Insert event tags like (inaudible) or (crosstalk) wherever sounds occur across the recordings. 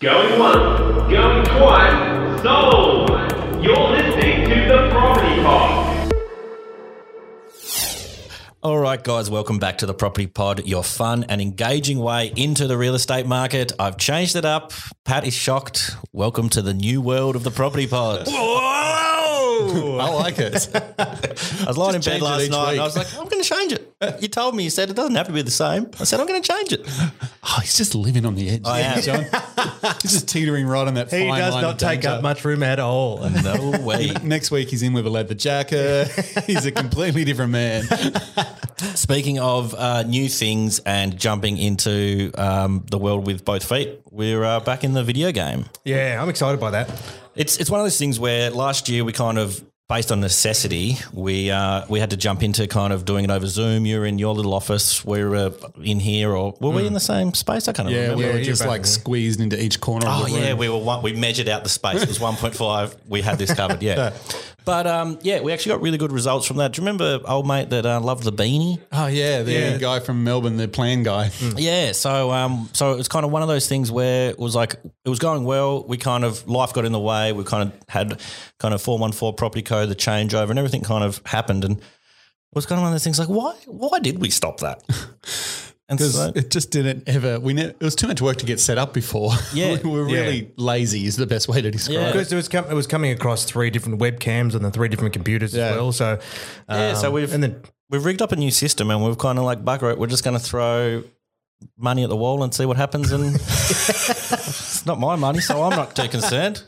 Going once, going twice, sold! You're listening to the Property Pod. All right, guys, welcome back to the Property Pod, your fun and engaging way into the real estate market. I've changed it up. Pat is shocked. Welcome to the new world of the Property Pod. I like it. (laughs) I was lying in bed last each night and. I was like, I'm going to change it. You told me, you said it doesn't have to be the same. I said, I'm going to change it. Oh, he's just living on the edge. I am. (laughs) John. he's just teetering right on that He fine does line not of take danger. up much room at all. (laughs) No way. Next week he's in with a leather jacket. he's a completely different man. Speaking of uh, new things and jumping into um, the world with both feet, we're uh, back in the video game. Yeah, I'm excited by that. It's it's one of those things where last year we kind of based on necessity we uh, we had to jump into kind of doing it over Zoom. You're in your little office. We're uh, in here, or were we in the same space? I can't Yeah, remember. we were just like in squeezed into each corner Oh of the room. yeah, we were one, we measured out the space. It was one point five. We had this covered. Yeah, but um, yeah, we actually got really good results from that. Do you remember old mate that uh, loved the beanie? Oh yeah, the Yeah. guy from Melbourne, the plan guy. Yeah, so um, so it was kind of one of those things where it was like it was going well. We kind of life got in the way. We kind of had kind of four one four property Co, the changeover, and everything kind of happened. And it was kind of one of those things like why why did we stop that? (laughs) And Because so, it just didn't ever. We ne- it was too much work to get set up before. (laughs) Yeah. we were Yeah. really lazy. Is the best way to describe Yeah. it. Because it was com- it was coming across three different webcams on the three different computers Yeah. as well. So yeah, so um, we've and then we've rigged up a new system, and we've kind of like bugger it. We're just going to throw money at the wall and see what happens. And (laughs) it's not my money, so I'm not too concerned.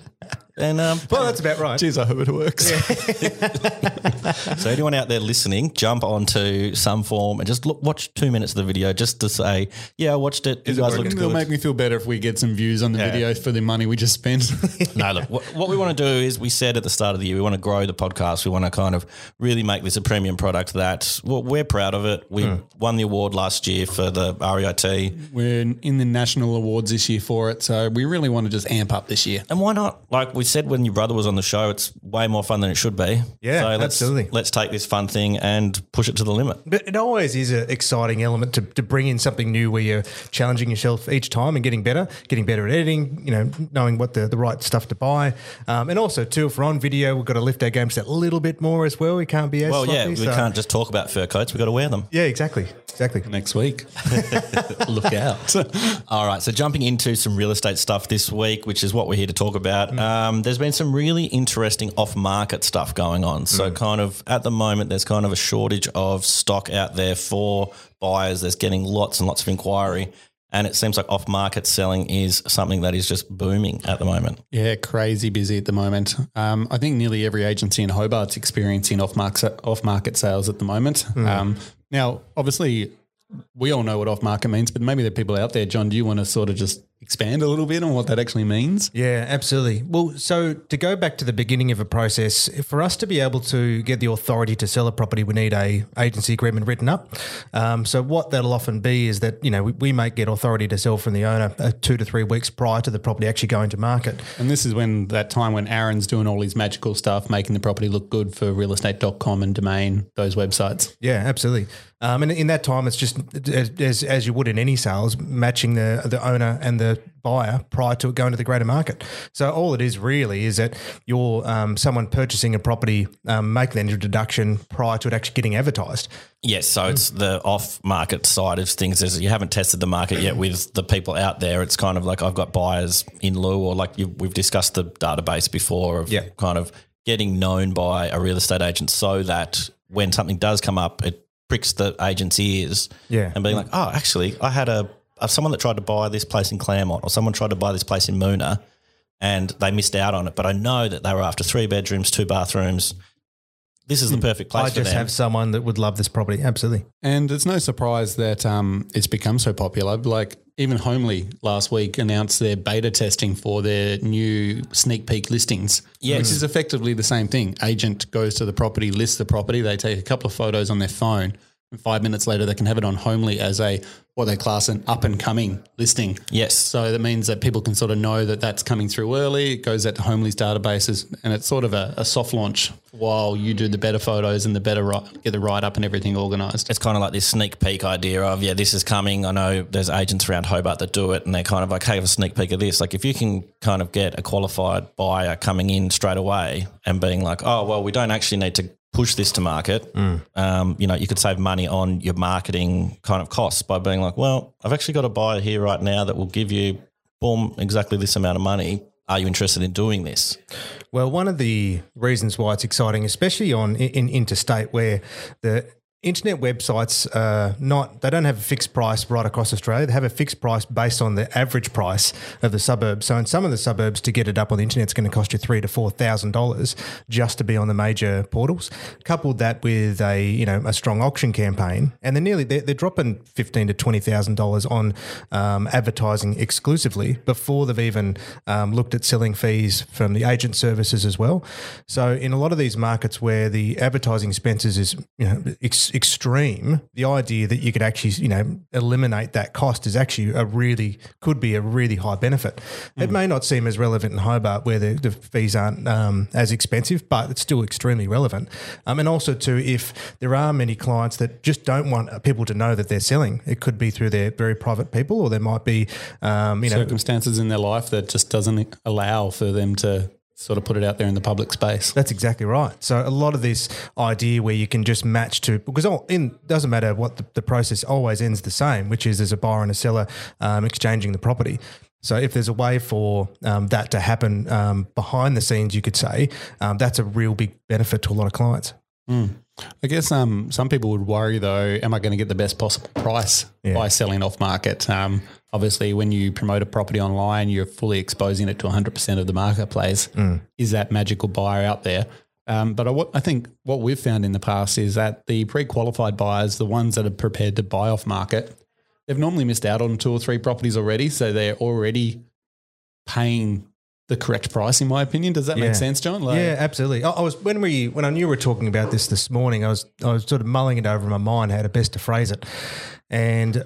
And um, well, that's about right. Jeez, I hope it works. (laughs) So anyone out there listening, jump onto some form and just look, watch two minutes of the video just to say, yeah, I watched it. You guys looked It'll good. make me feel better if we get some views on the video for the money we just spent. (laughs) no, look, what, what we want to do is we said at the start of the year, we want to grow the podcast. We want to kind of really make this a premium product that well, we're proud of it. We won the award last year for the E REIT. We're in the national awards this year for it, so we really want to just amp up this year. And why not? Like we said when your brother was on the show, it's way more fun than it should be. Yeah, so let's, absolutely. Let's take this fun thing and push it to the limit. But it always is an exciting element to, to bring in something new where you're challenging yourself each time and getting better, getting better at editing, you know, knowing what the, the right stuff to buy. Um, and also, too, if we're on video, we've got to lift our game set a little bit more as well. We can't be as Well, yeah, we so- can't just talk about fur coats. We've got to wear them. Yeah, exactly. Exactly. Next week, (laughs) look out. All right, so jumping into some real estate stuff this week, which is what we're here to talk about. Um, there's been some really interesting off-market stuff going on. So, kind of at the moment, there's kind of a shortage of stock out there for buyers. There's getting lots and lots of inquiry, and it seems like off-market selling is something that is just booming at the moment. Yeah, crazy busy at the moment. Um, I think nearly every agency in Hobart's experiencing off market off market sales at the moment. Um, now, obviously, we all know what off market means, but maybe there are people out there. John, do you want to sort of just expand a little bit on what that actually means? Yeah, absolutely. Well, so to go back to the beginning of a process, for us to be able to get the authority to sell a property, we need a agency agreement written up. Um, so what that'll often be is that you know we, we might get authority to sell from the owner uh, two to three weeks prior to the property actually going to market. And this is when that time when Aaron's doing all his magical stuff, making the property look good for realestate.com and domain, those websites. Yeah, absolutely. Um, and in that time, it's just as, as, as you would in any sales, matching the the owner and the buyer prior to it going to the greater market. So all it is really is that you're um, someone purchasing a property, um, making that introduction prior to it actually getting advertised. Yes, so it's the off-market side of things. Is you haven't tested the market yet with the people out there. It's kind of like I've got buyers in lieu, or like you, we've discussed the database before of Yeah. kind of getting known by a real estate agent, so that when something does come up, it pricks the agent's ears. Yeah. and being like, oh, actually, I had a someone that tried to buy this place in Claremont, or someone tried to buy this place in Moonah, and they missed out on it. But I know that they were after three bedrooms, two bathrooms. This is the perfect place I for just them. have someone that would love this property. Absolutely. And it's no surprise that um, it's become so popular. Like even Homely last week announced their beta testing for their new sneak peek listings, Yes. which is effectively the same thing. Agent goes to the property, lists the property, they take a couple of photos on their phone, And five minutes later, they can have it on Homely as a what they class an up and coming listing. Yes. So that means that people can sort of know that that's coming through early. It goes out to Homely's databases, and it's sort of a, a soft launch while you do the better photos and the better get the write up and everything organised. it's kind of like this sneak peek idea of yeah this is coming i know there's agents around hobart that do it and they're kind of like hey have a sneak peek of this like if you can kind of get a qualified buyer coming in straight away and being like oh well we don't actually need to push this to market um, you know you could save money on your marketing kind of costs by being like well i've actually got a buyer here right now that will give you boom exactly this amount of money. Are you interested in doing this? Well, one of the reasons why it's exciting, especially on in, in interstate, where the internet websites not they don't have a fixed price right across Australia. They have a fixed price based on the average price of the suburbs. So in some of the suburbs, to get it up on the internet, it's going to cost you three to four thousand dollars just to be on the major portals. Coupled that with a you know a strong auction campaign, and they're nearly they're, they're dropping fifteen to twenty thousand dollars on um, advertising exclusively before they've even um, looked at selling fees from the agent services as well. So in a lot of these markets where the advertising expenses is you know ex- extreme, the idea that you could actually you know eliminate that cost is actually a really could be a really high benefit. It may not seem as relevant in Hobart where the, the fees aren't um, as expensive, but it's still extremely relevant. Um, and also too, if there are many clients that just don't want people to know that they're selling, it could be through their very private people, or there might be um, you know Circumstances in their life that just doesn't allow for them to sort of put it out there in the public space. That's exactly right. So a lot of this idea where you can just match to because all in doesn't matter what the, the process always ends the same, which is there's a buyer and a seller um, exchanging the property. So if there's a way for um, that to happen um, behind the scenes, you could say um, that's a real big benefit to a lot of clients. I guess um, some people would worry though, am I going to get the best possible price Yeah. by selling off market? Um, obviously, when you promote a property online, you're fully exposing it to 100% of the marketplace. Is that magical buyer out there? Um, but I, what I think what we've found in the past is that the pre-qualified buyers, the ones that are prepared to buy off market, they've normally missed out on two or three properties already, so they're already paying the correct price, in my opinion. Does that Yeah. make sense, John? Like, yeah, absolutely. I, I was when we when I knew we were talking about this this morning, I was I was sort of mulling it over in my mind how to best to phrase it, and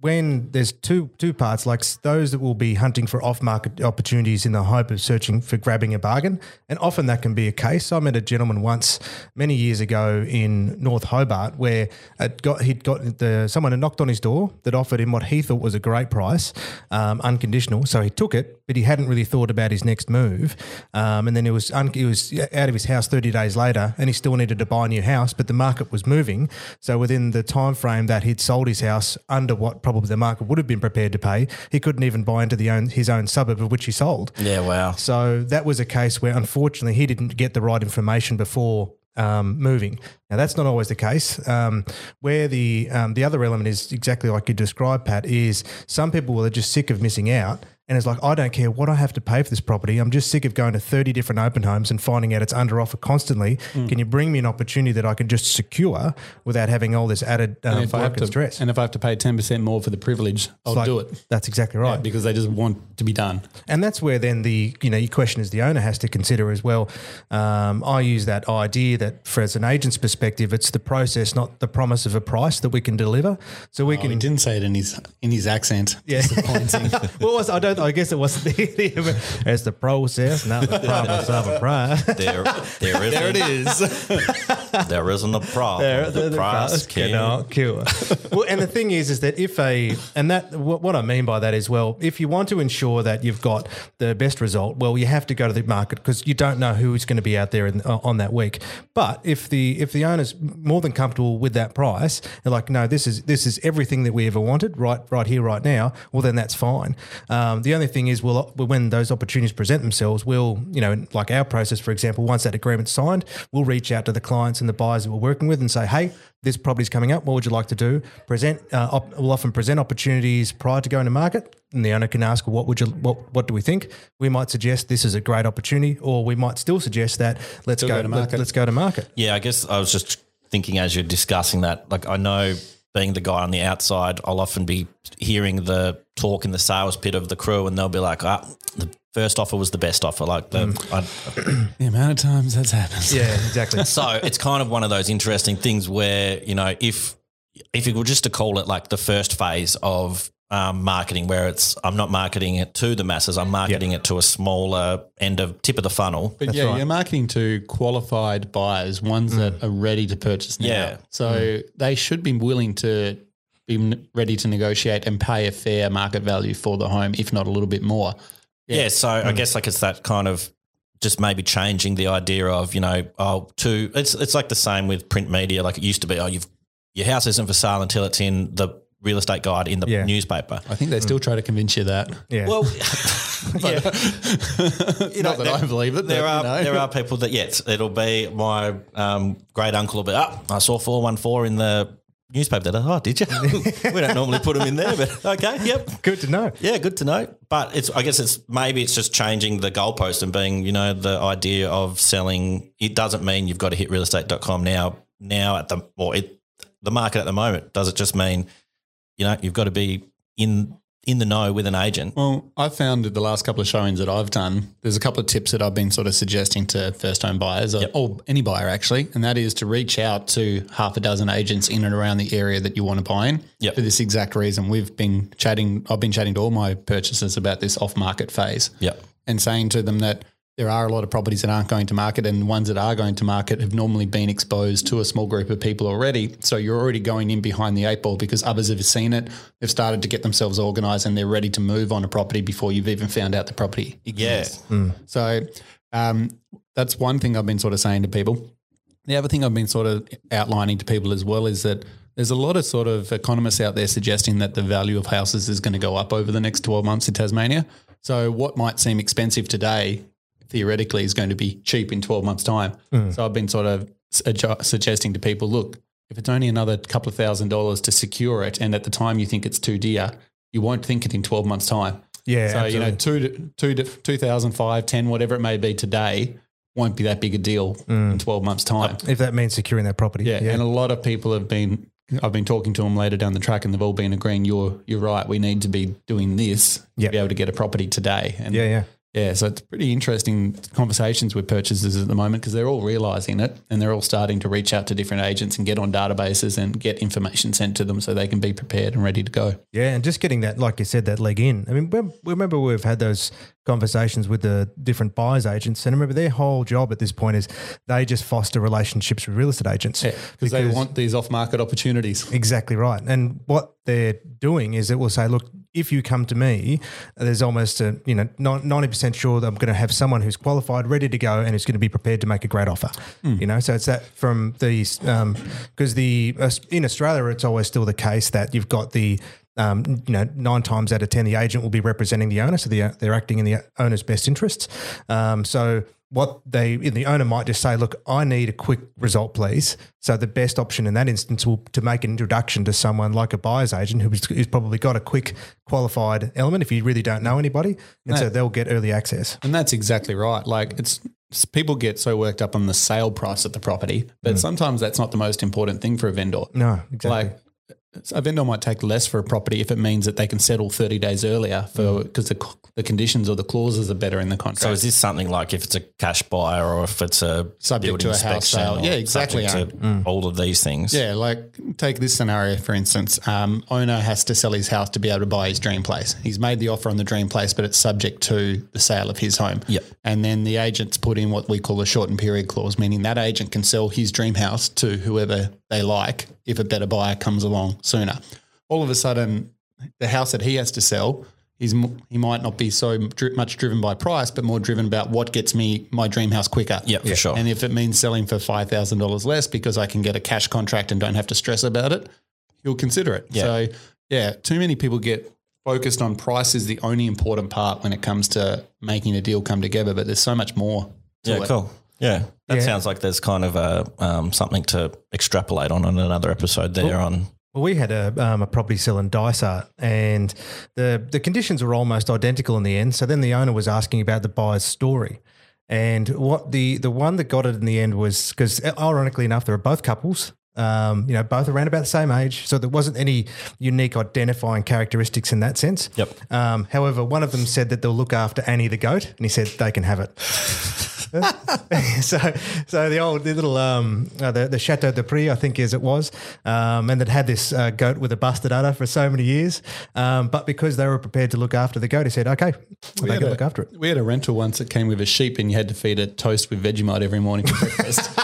when there's two two parts, like those that will be hunting for off market opportunities in the hope of searching for grabbing a bargain, and often that can be a case. I met a gentleman once many years ago in North Hobart where it got he'd got the someone had knocked on his door that offered him what he thought was a great price, um, unconditional. So he took it, but he hadn't really thought about his next move. Um, and then it was un- he was out of his house 30 days later, and he still needed to buy a new house, but the market was moving. So within the time frame that he'd sold his house under what probably the market would have been prepared to pay, he couldn't even buy into the own his own suburb of which he sold. yeah wow So that was a case where unfortunately he didn't get the right information before um, moving. Now that's not always the case. Um, where the um, the other element is exactly like you described, Pat, is some people are just sick of missing out. And it's like, I don't care what I have to pay for this property. I'm just sick of going to 30 different open homes and finding out it's under offer constantly. Can you bring me an opportunity that I can just secure without having all this added um, And work have and to, stress? and if I have to pay ten percent more for the privilege, I'll Like, do it. That's exactly right. because they just want to be done. And that's where then the you know your question is the owner has to consider as well. Um, I use that idea that for as an agent's perspective, it's the process, not the promise of a price that we can deliver. So we Oh, can. he didn't say it in his in his accent. Yeah. (laughs) well, I don't. I guess it wasn't the, (laughs) the it's the process, not the promise of a price. (laughs) there there is there it is (laughs) there isn't a problem the, price can cannot cure. well, and the thing is, is that if a and that what, what I mean by that is, well, if you want to ensure that you've got the best result, well, you have to go to the market because you don't know who is going to be out there in, uh, on that week. But if the if the owner's more than comfortable with that price, they're like, no, this is this is everything that we ever wanted, right, right here, right now. Well, then that's fine. Um, the only thing is, well, when those opportunities present themselves, we'll, you know, like our process, for example, once that agreement's signed, we'll reach out to the clients and the buyers that we're working with and say, hey, this property's coming up. What would you like to do? Present. Uh, op- we'll often present opportunities prior to going to market, and the owner can ask, "What would you? What What do we think?" We might suggest this is a great opportunity, or we might still suggest that let's go, go to let- market. let's go to market. Yeah, I guess I was just thinking as you're discussing that, like I know being the guy on the outside, I'll often be hearing the talk in the sales pit of the crew and they'll be like, ah, the first offer was the best offer. Like the, I, (clears throat) The amount of times that's happened. Yeah, exactly. (laughs) so it's kind of one of those interesting things where, you know, if if you were just to call it like the first phase of um, marketing, where it's I'm not marketing it to the masses, I'm marketing it to a smaller end of tip of the funnel. But yeah, you're marketing to qualified buyers, ones mm. that are ready to purchase now. Yeah. So mm. they should be willing to be ready to negotiate and pay a fair market value for the home, if not a little bit more. Yeah, so I mm. guess like it's that kind of just maybe changing the idea of you know oh to it's it's like the same with print media like it used to be oh you've your house isn't for sale until it's in the real estate guide in the Yeah. newspaper. I think they still try to convince you that. Yeah. Well, (laughs) yeah. You (laughs) know, Not that there- I believe it. There but, are you know. there are people that yes, it'll be my um, great uncle will be. Oh, I saw four one four in the newspaper. That oh, did you? (laughs) we don't normally put them in there, but okay, yep. Good to know. Yeah, good to know. But it's I guess it's maybe it's just changing the goalpost and being, you know, the idea of selling it doesn't mean you've got to hit realestate.com now now at the or it the market at the moment. Does it just mean, you know, you've got to be in in the know with an agent? Well, I've found that the last couple of showings that I've done, there's a couple of tips that I've been sort of suggesting to first home buyers uh, or, or any buyer actually, and that is to reach out to half a dozen agents in and around the area that you want to buy in. Yep. For this exact reason, we've been chatting. I've been chatting to all my purchasers about this off market phase. Yep. and saying to them that there are a lot of properties that aren't going to market and the ones that are going to market have normally been exposed to a small group of people already. So you're already going in behind the eight ball because others have seen it. They've started to get themselves organized and they're ready to move on a property before you've even found out the property exists. So um, that's one thing I've been sort of saying to people. The other thing I've been sort of outlining to people as well is that there's a lot of sort of economists out there suggesting that the value of houses is going to go up over the next 12 months in Tasmania. So what might seem expensive today theoretically is going to be cheap in 12 months time. Hmm. So I've been sort of su- suggesting to people, look, if it's only another couple of thousand dollars to secure it and at the time you think it's too dear, you won't think it in 12 months time. Yeah, So, you know, absolutely. two, to, two, to, 2005, 10, whatever it may be today, won't be that big a deal hmm. in 12 months' time. if that means securing that property. Yeah, and a lot of people have been. I've been talking to them later down the track, and they've all been agreeing. You're you're right. We need to be doing this Yeah. to be able to get a property today. And yeah, yeah. Yeah, so it's pretty interesting conversations with purchasers at the moment because they're all realizing it and they're all starting to reach out to different agents and get on databases and get information sent to them so they can be prepared and ready to go. Yeah, and just getting that, like you said, that leg in. I mean, we remember we've had those conversations with the different buyers agents, and remember their whole job at this point is they just foster relationships with real estate agents because they want these off market opportunities. Exactly right. And what they're doing is it will say, look, if you come to me, there's almost a, you know, ninety percent sure that I'm going to have someone who's qualified, ready to go, and is going to be prepared to make a great offer. Hmm. You know, so it's that from these because the um, uh, in Australia it's always still the case that you've got the um, you know, nine times out of ten, the agent will be representing the owner, so the, they're acting in the owner's best interests. Um, so what they, the owner might just say, "Look, I need a quick result, please." So the best option in that instance will to make an introduction to someone like a buyer's agent who's, who's probably got a quick qualified element. If you really don't know anybody, and so they'll get early access. And that's exactly right. Like it's people get so worked up on the sale price of the property, but sometimes that's not the most important thing for a vendor. No, exactly. Like a vendor might take less for a property if it means that they can settle 30 days earlier for because the, the conditions or the clauses are better in the contract. So is this something like if it's a cash buyer or if it's a Subject to a house sale. Yeah, exactly, to all of these things? Yeah, like take this scenario for instance. Um, owner has to sell his house to be able to buy his dream place. He's made the offer on the dream place, but it's subject to the sale of his home. Yep. And then the agent's put in what we call a shortened period clause, meaning that agent can sell his dream house to whoever they like if a better buyer comes along sooner. All of a sudden, the house that he has to sell. He's, he might not be so dri- much driven by price, but more driven about what gets me my dream house quicker. Yeah, for sure. And if it means selling for five thousand dollars less because I can get a cash contract and don't have to stress about it, he'll consider it. Yeah. So yeah, too many people get focused on price is the only important part when it comes to making a deal come together, but there's so much more. To Yeah, it. cool. Yeah, that Yeah. sounds like there's kind of a um, something to extrapolate on on another episode there on. Well, we had a, um, a property sell in Dysart, and the the conditions were almost identical in the end. So then the owner was asking about the buyer's story, and what the the one that got it in the end was because ironically enough, they were both couples. Um, you know, both around about the same age, so there wasn't any unique identifying characteristics in that sense. Yep. Um, however, one of them said that they'll look after Annie the goat, and he said they can have it. (laughs) so, so the old, the little, um, uh, the, the Chateau de Prix, I think, as it was, um, and it had this uh, goat with a busted udder for so many years. Um, but because they were prepared to look after the goat, he said, "Okay, they can a- look after it." We had a rental once that came with a sheep, and you had to feed it toast with Vegemite every morning for breakfast. (laughs)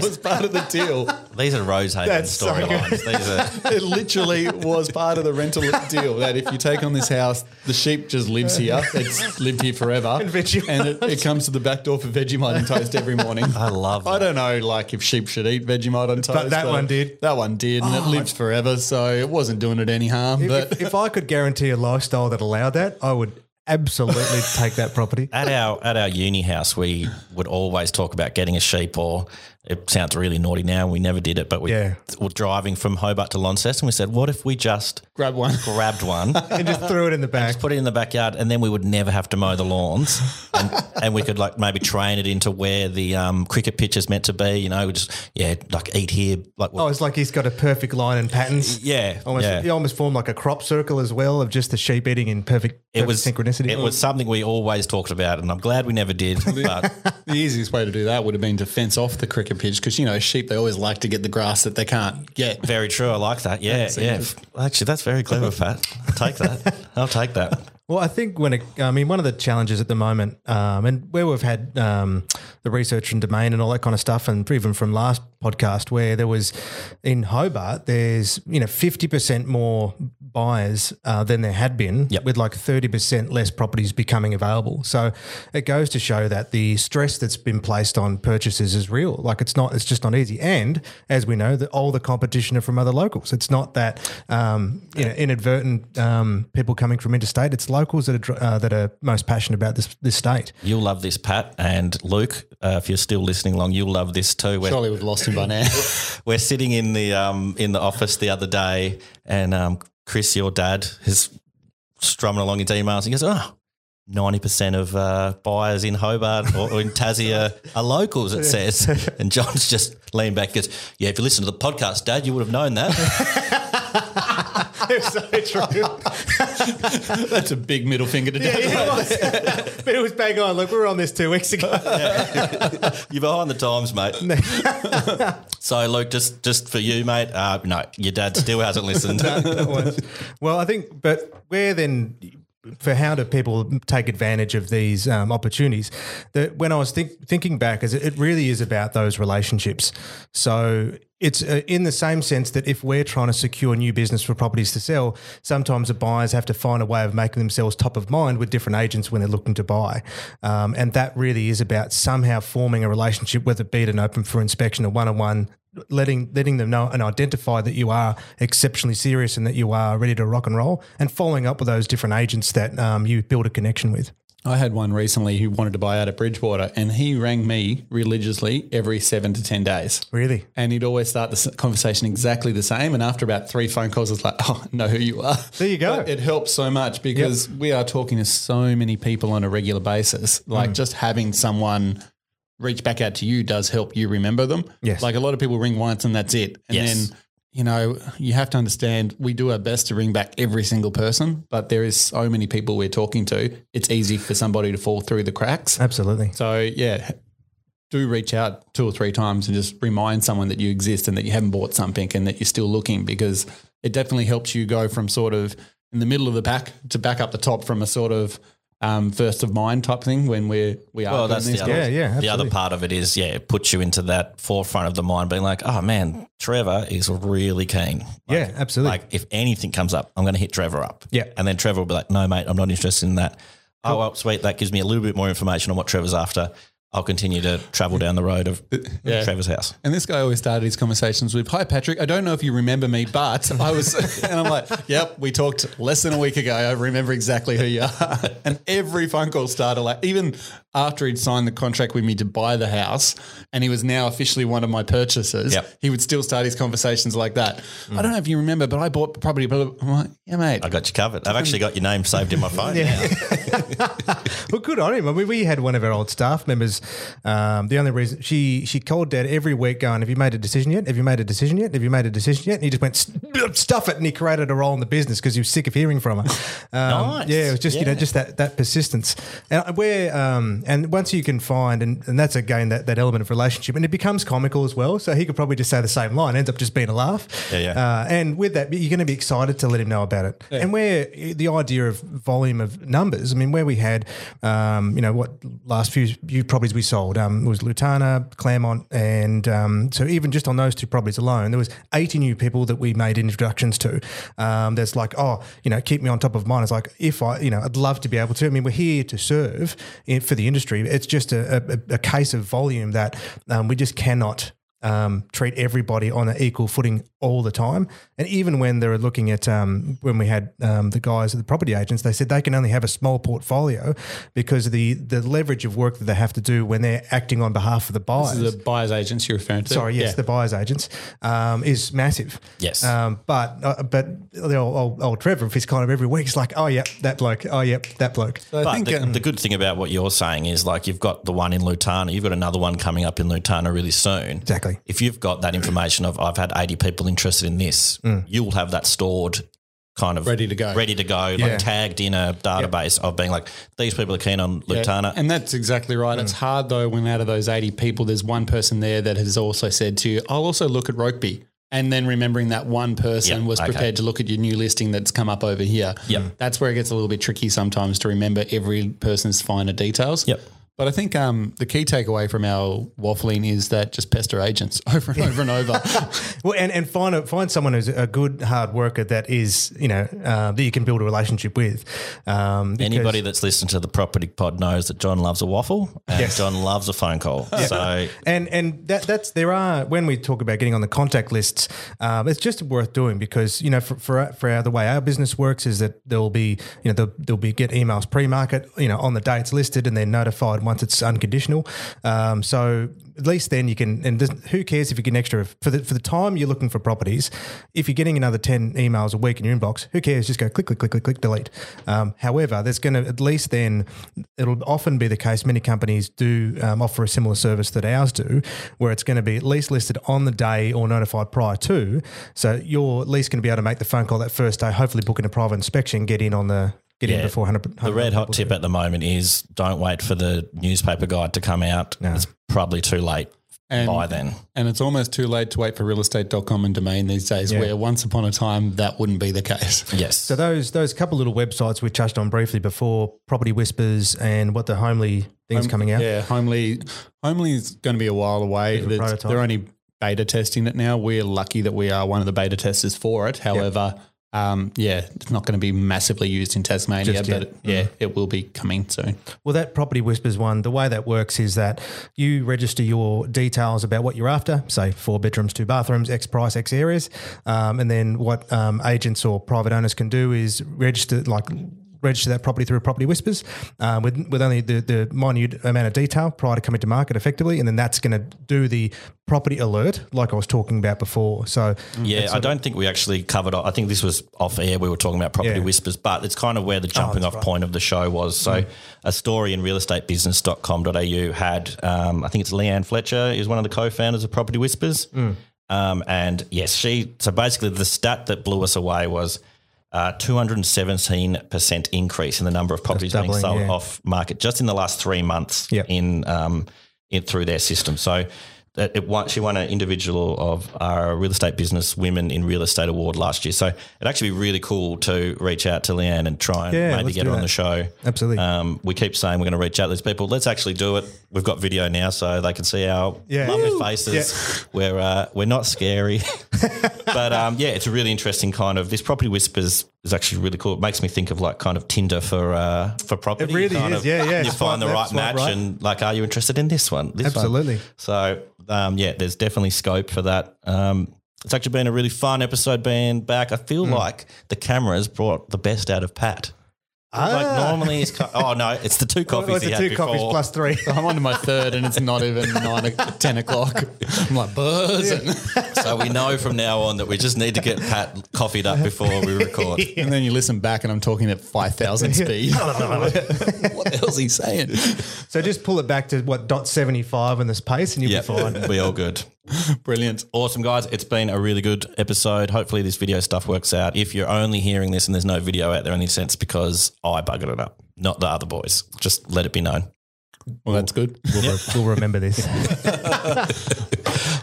that was part of the deal. (laughs) These are Rosehaven That's so storylines. These are (laughs) It literally was part of the rental deal that if you take on this house, the sheep just lives here. It's lived here forever. And, Vegemite. it, it comes to the back door for Vegemite and toast every morning. I love it. I don't know, like if sheep should eat Vegemite on toast. But that one did. That one did, and it oh. lives forever, so it wasn't doing it any harm. But if, if I could guarantee a lifestyle that allowed that, I would absolutely take that property. At our at our uni house, we would always talk about getting a sheep, or it sounds really naughty now. We never did it, but we Yeah. were driving from Hobart to Launceston. We said, "What if we just grab one. (laughs) grabbed one, (laughs) and just threw it in the back. put it in the backyard, and then we would never have to mow the lawns, (laughs) and, and we could like maybe train it into where the um, cricket pitch is meant to be. You know, we just yeah, like eat here, like Oh, it's like he's got a perfect line and patterns. yeah, Almost, yeah. He almost formed like a crop circle as well of just the sheep eating in perfect, It was synchronicity. It was something we always talked about, and I'm glad we never did. But The easiest way to do that would have been to fence off the cricket pitch because you know sheep they always like to get the grass that they can't get. Very true. I like that. Yeah, (laughs) yeah. Actually, that's very clever, Pat. I'll take that. I'll take that. Well, I think when it, I mean, one of the challenges at the moment, um, and where we've had um, the research and domain and all that kind of stuff, and even from last podcast, where there was in Hobart, there's you know fifty percent more buyers uh, than there had been, Yep. with like thirty percent less properties becoming available. So it goes to show that the stress that's been placed on purchases is real. Like it's not, it's just not easy. And as we know, that all the competition are from other locals. It's not that um, you know inadvertent um, people coming from interstate. It's locals that are uh, that are most passionate about this this state. You'll love this, Pat and Luke. Uh, if you're still listening along, you'll love this too. We're, Surely we've lost him by now. (laughs) we're sitting in the um, in the office the other day, and um, Chris, your dad, is strumming along his emails. He goes, "Oh." 90% of uh, buyers in Hobart or, or in Tassie are, are locals, it says. And John's just leaned back and goes, Yeah, if you listen to the podcast, Dad, you would have known that. (laughs) so true. (laughs) That's a big middle finger to Dad. (laughs) but it was bang on. Look, we were on this two weeks ago. (laughs) You're behind the times, mate. so, Luke, just just for you, mate. Uh, no, your dad still hasn't listened. well, I think, but where then? For how do people take advantage of these um, opportunities? That when I was think, thinking back, is it, really is about those relationships. So it's uh, in the same sense that if we're trying to secure new business for properties to sell, sometimes the buyers have to find a way of making themselves top of mind with different agents when they're looking to buy, um, and that really is about somehow forming a relationship, whether it be an open for inspection, a one on one letting letting them know and identify that you are exceptionally serious and that you are ready to rock and roll, and following up with those different agents that um, you build a connection with. I had one recently who wanted to buy out at Bridgewater, and he rang me religiously every seven to ten days. Really, And he'd always start the conversation exactly the same. And after about three phone calls, it's like, oh, I know who you are. There you go. But it helps so much because we are talking to so many people on a regular basis. Like Mm. just having someone reach back out to you does help you remember them. Yes. Like a lot of people ring once and that's it. And Yes. then, you know, you have to understand we do our best to ring back every single person, but there is so many people we're talking to. It's easy for somebody to fall through the cracks. absolutely. So yeah, do reach out two or three times and just remind someone that you exist and that you haven't bought something and that you're still looking because it definitely helps you go from sort of in the middle of the pack to back up the top from a sort of um, first of mind type thing when we're we are Well, that's the other, calls. Yeah, yeah, the other part of it is, yeah, it puts you into that forefront of the mind, being like, oh man, Trevor is really keen. Yeah, absolutely. Like if anything comes up, I'm going to hit Trevor up. Yeah. And then Trevor will be like, no, mate, I'm not interested in that. Oh, well, sweet. That gives me a little bit more information on what Trevor's after. I'll continue to travel down the road of (laughs) Yeah. Trevor's house. And this guy always started his conversations with, "Hi Patrick, I don't know if you remember me, but I was," (laughs) and I'm like, "Yep, we talked less than a week ago. I remember exactly who you are." (laughs) And every phone call started like, even after he'd signed the contract with me to buy the house, and he was now officially one of my purchasers. Yep. He would still start his conversations like that. Mm. I don't know if you remember, but I bought property. Blah. I'm like, "Yeah, mate." I got you covered. I've actually got your name saved in my phone. now. Well, good on him. I mean, we had one of our old staff members. Um, the only reason she she called dad every week, going, "Have you made a decision yet? Have you made a decision yet? Have you made a decision yet?" And he just went stuff it, and he created a role in the business because he was sick of hearing from her. (laughs) Um, Nice. Yeah, it was just you know just that that persistence. And where um, and once you can find and, and that's again that that element of relationship, and it becomes comical as well. So he could probably just say the same line, ends up just being a laugh. Yeah, yeah. Uh, and with that, you're going to be excited to let him know about it. And where the idea of volume of numbers, I mean, where we had, um, you know, what last few, few we sold um, was Lutana, Claremont, and um, so even just on those two properties alone, there was 80 new people that we made introductions to. Um, there's like, oh, you know, keep me on top of mine. It's like, if I, you know, I'd love to be able to. I mean, we're here to serve in, for the industry. It's just a, a, a case of volume that um, we just cannot um, treat everybody on an equal footing all the time. And even when they were looking at um, when we had um, the guys at the property agents, they said they can only have a small portfolio because of the the leverage of work that they have to do when they're acting on behalf of the buyers. This is the buyer's agents you're referring to. Sorry, yes, Yeah. the buyers agents um, is massive. Yes. um, but uh, but the old, old, old Trevor, if he's kind of every week, he's like, oh yeah, that bloke, oh yeah, that bloke. I But think the, um, the good thing about what you're saying is like you've got the one in Lutana, you've got another one coming up in Lutana really soon. Exactly. If you've got that information of I've had 80 people interested in this, you'll have that stored kind of Ready to go. ready to go, Yeah. like tagged in a database of being like these people are keen on Yeah, Lutana. And that's exactly right. Mm. It's hard though when out of those 80 people, there's one person there that has also said to you, I'll also look at Rokeby. And then remembering that one person Yeah, was okay. prepared to look at your new listing that's come up over here. Yep. That's where it gets a little bit tricky sometimes to remember every person's finer details. Yep. But I think um, the key takeaway from our waffling is that just pester agents (laughs) over and over and over. (laughs) Well, and, and find a, find someone who's a good hard worker that is you know uh, that you can build a relationship with. Um, Anybody that's listened to the property pod knows that John loves a waffle and Yes. John loves a phone call. So And and that that's there are when we talk about getting on the contact lists, um, it's just worth doing because you know for for, for our, the way our business works is that there will be you know there'll, there'll be get emails pre-market you know on the day it's listed and they're notified once it's unconditional. Um, so at least then you can and who cares if you get an extra for the for the time you're looking for properties. If you're getting another ten emails a week in your inbox, who cares? Just go click click click click click delete. Um, however, there's going to at least then it'll often be the case. Many companies do um, offer a similar service that ours do, where it's going to be at least listed on the day or notified prior to. So you're at least going to be able to make the phone call that first day. Hopefully, book in a private inspection, get in on the get in Yeah. before 100. the red hot tip at the moment is don't wait for the newspaper guide to come out. It's probably too late And- by then. and it's almost too late to wait for realestate.com and domain these days, where once upon a time that wouldn't be the case. (laughs) Yes. So those those couple little websites we touched on briefly before, Property Whispers and what the Homely thing's coming out. Yeah, Homely, Homely is going to be a while away. A prototype. They're only beta testing it now. We're lucky that we are one of the beta testers for it. However, um, yeah, it's not going to be massively used in Tasmania, but yet. yeah, it will be coming soon. Well, that Property Whispers one, the way that works is that you register your details about what you're after, say four bedrooms, two bathrooms, X price, X areas. Um, and then what um, agents or private owners can do is register, like, register that property through Property Whispers uh, with, with only the, the minute amount of detail prior to coming to market effectively. And then that's going to do the property alert, like I was talking about before. So, Yeah, I don't think we actually covered. I think this was off air. We were talking about property Yeah. Oh, whispers, but it's kind of where the jumping off right. point of the show was. So, Mm. a story in realestatebusiness.com.au had, um, I think it's Leanne Fletcher is one of the co-founders of Property Whispers, Mm. um, and yes, she. So basically, the stat that blew us away was. Uh, 217% increase in the number of properties being sold yeah. off market just in the last three months Yep. in um, in through their system. So it won, she won an individual of our real estate business women in real estate award last year. So it'd actually be really cool to reach out to Leanne and try and Yeah, maybe get her on the show. Absolutely. Um, we keep saying we're going to reach out to these people. Let's actually do it. We've got video now, so they can see our Yeah. lovely faces. We're uh, we're not scary, (laughs) but um, yeah, it's a really interesting kind of. This property whispers is actually really cool. It makes me think of like kind of Tinder for uh, for property. It really kind is. of- Yeah, yeah. You find the right match, right. and like, are you interested in this one? This one? Absolutely. So um, yeah, there's definitely scope for that. Um, it's actually been a really fun episode being back. I feel Hmm. like the cameras brought the best out of Pat. Like ah. normally, it's co- oh no, it's the two coffees What's he the had two before. coffees plus three? (laughs) I'm on to my third, and it's not even nine, o- 10 o'clock. I'm like buzzing, so we know from now on that we just need to get Pat coffeeed up before we record. (laughs) and then you listen back, and I'm talking at five thousand (laughs) speed. what the hell's he saying? So just pull it back to what dot seventy five in this pace, and you'll Yeah, be fine. we all good. Brilliant. Awesome, guys. It's been a really good episode. Hopefully, this video stuff works out. If you're only hearing this and there's no video out there, in any sense because I buggered it up, not the other boys. Just let it be known. Well, that's good. We'll, we'll remember this. (laughs)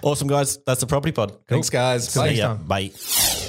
Awesome, guys. That's the Property Pod. Thanks, guys. Till Bye. next bye.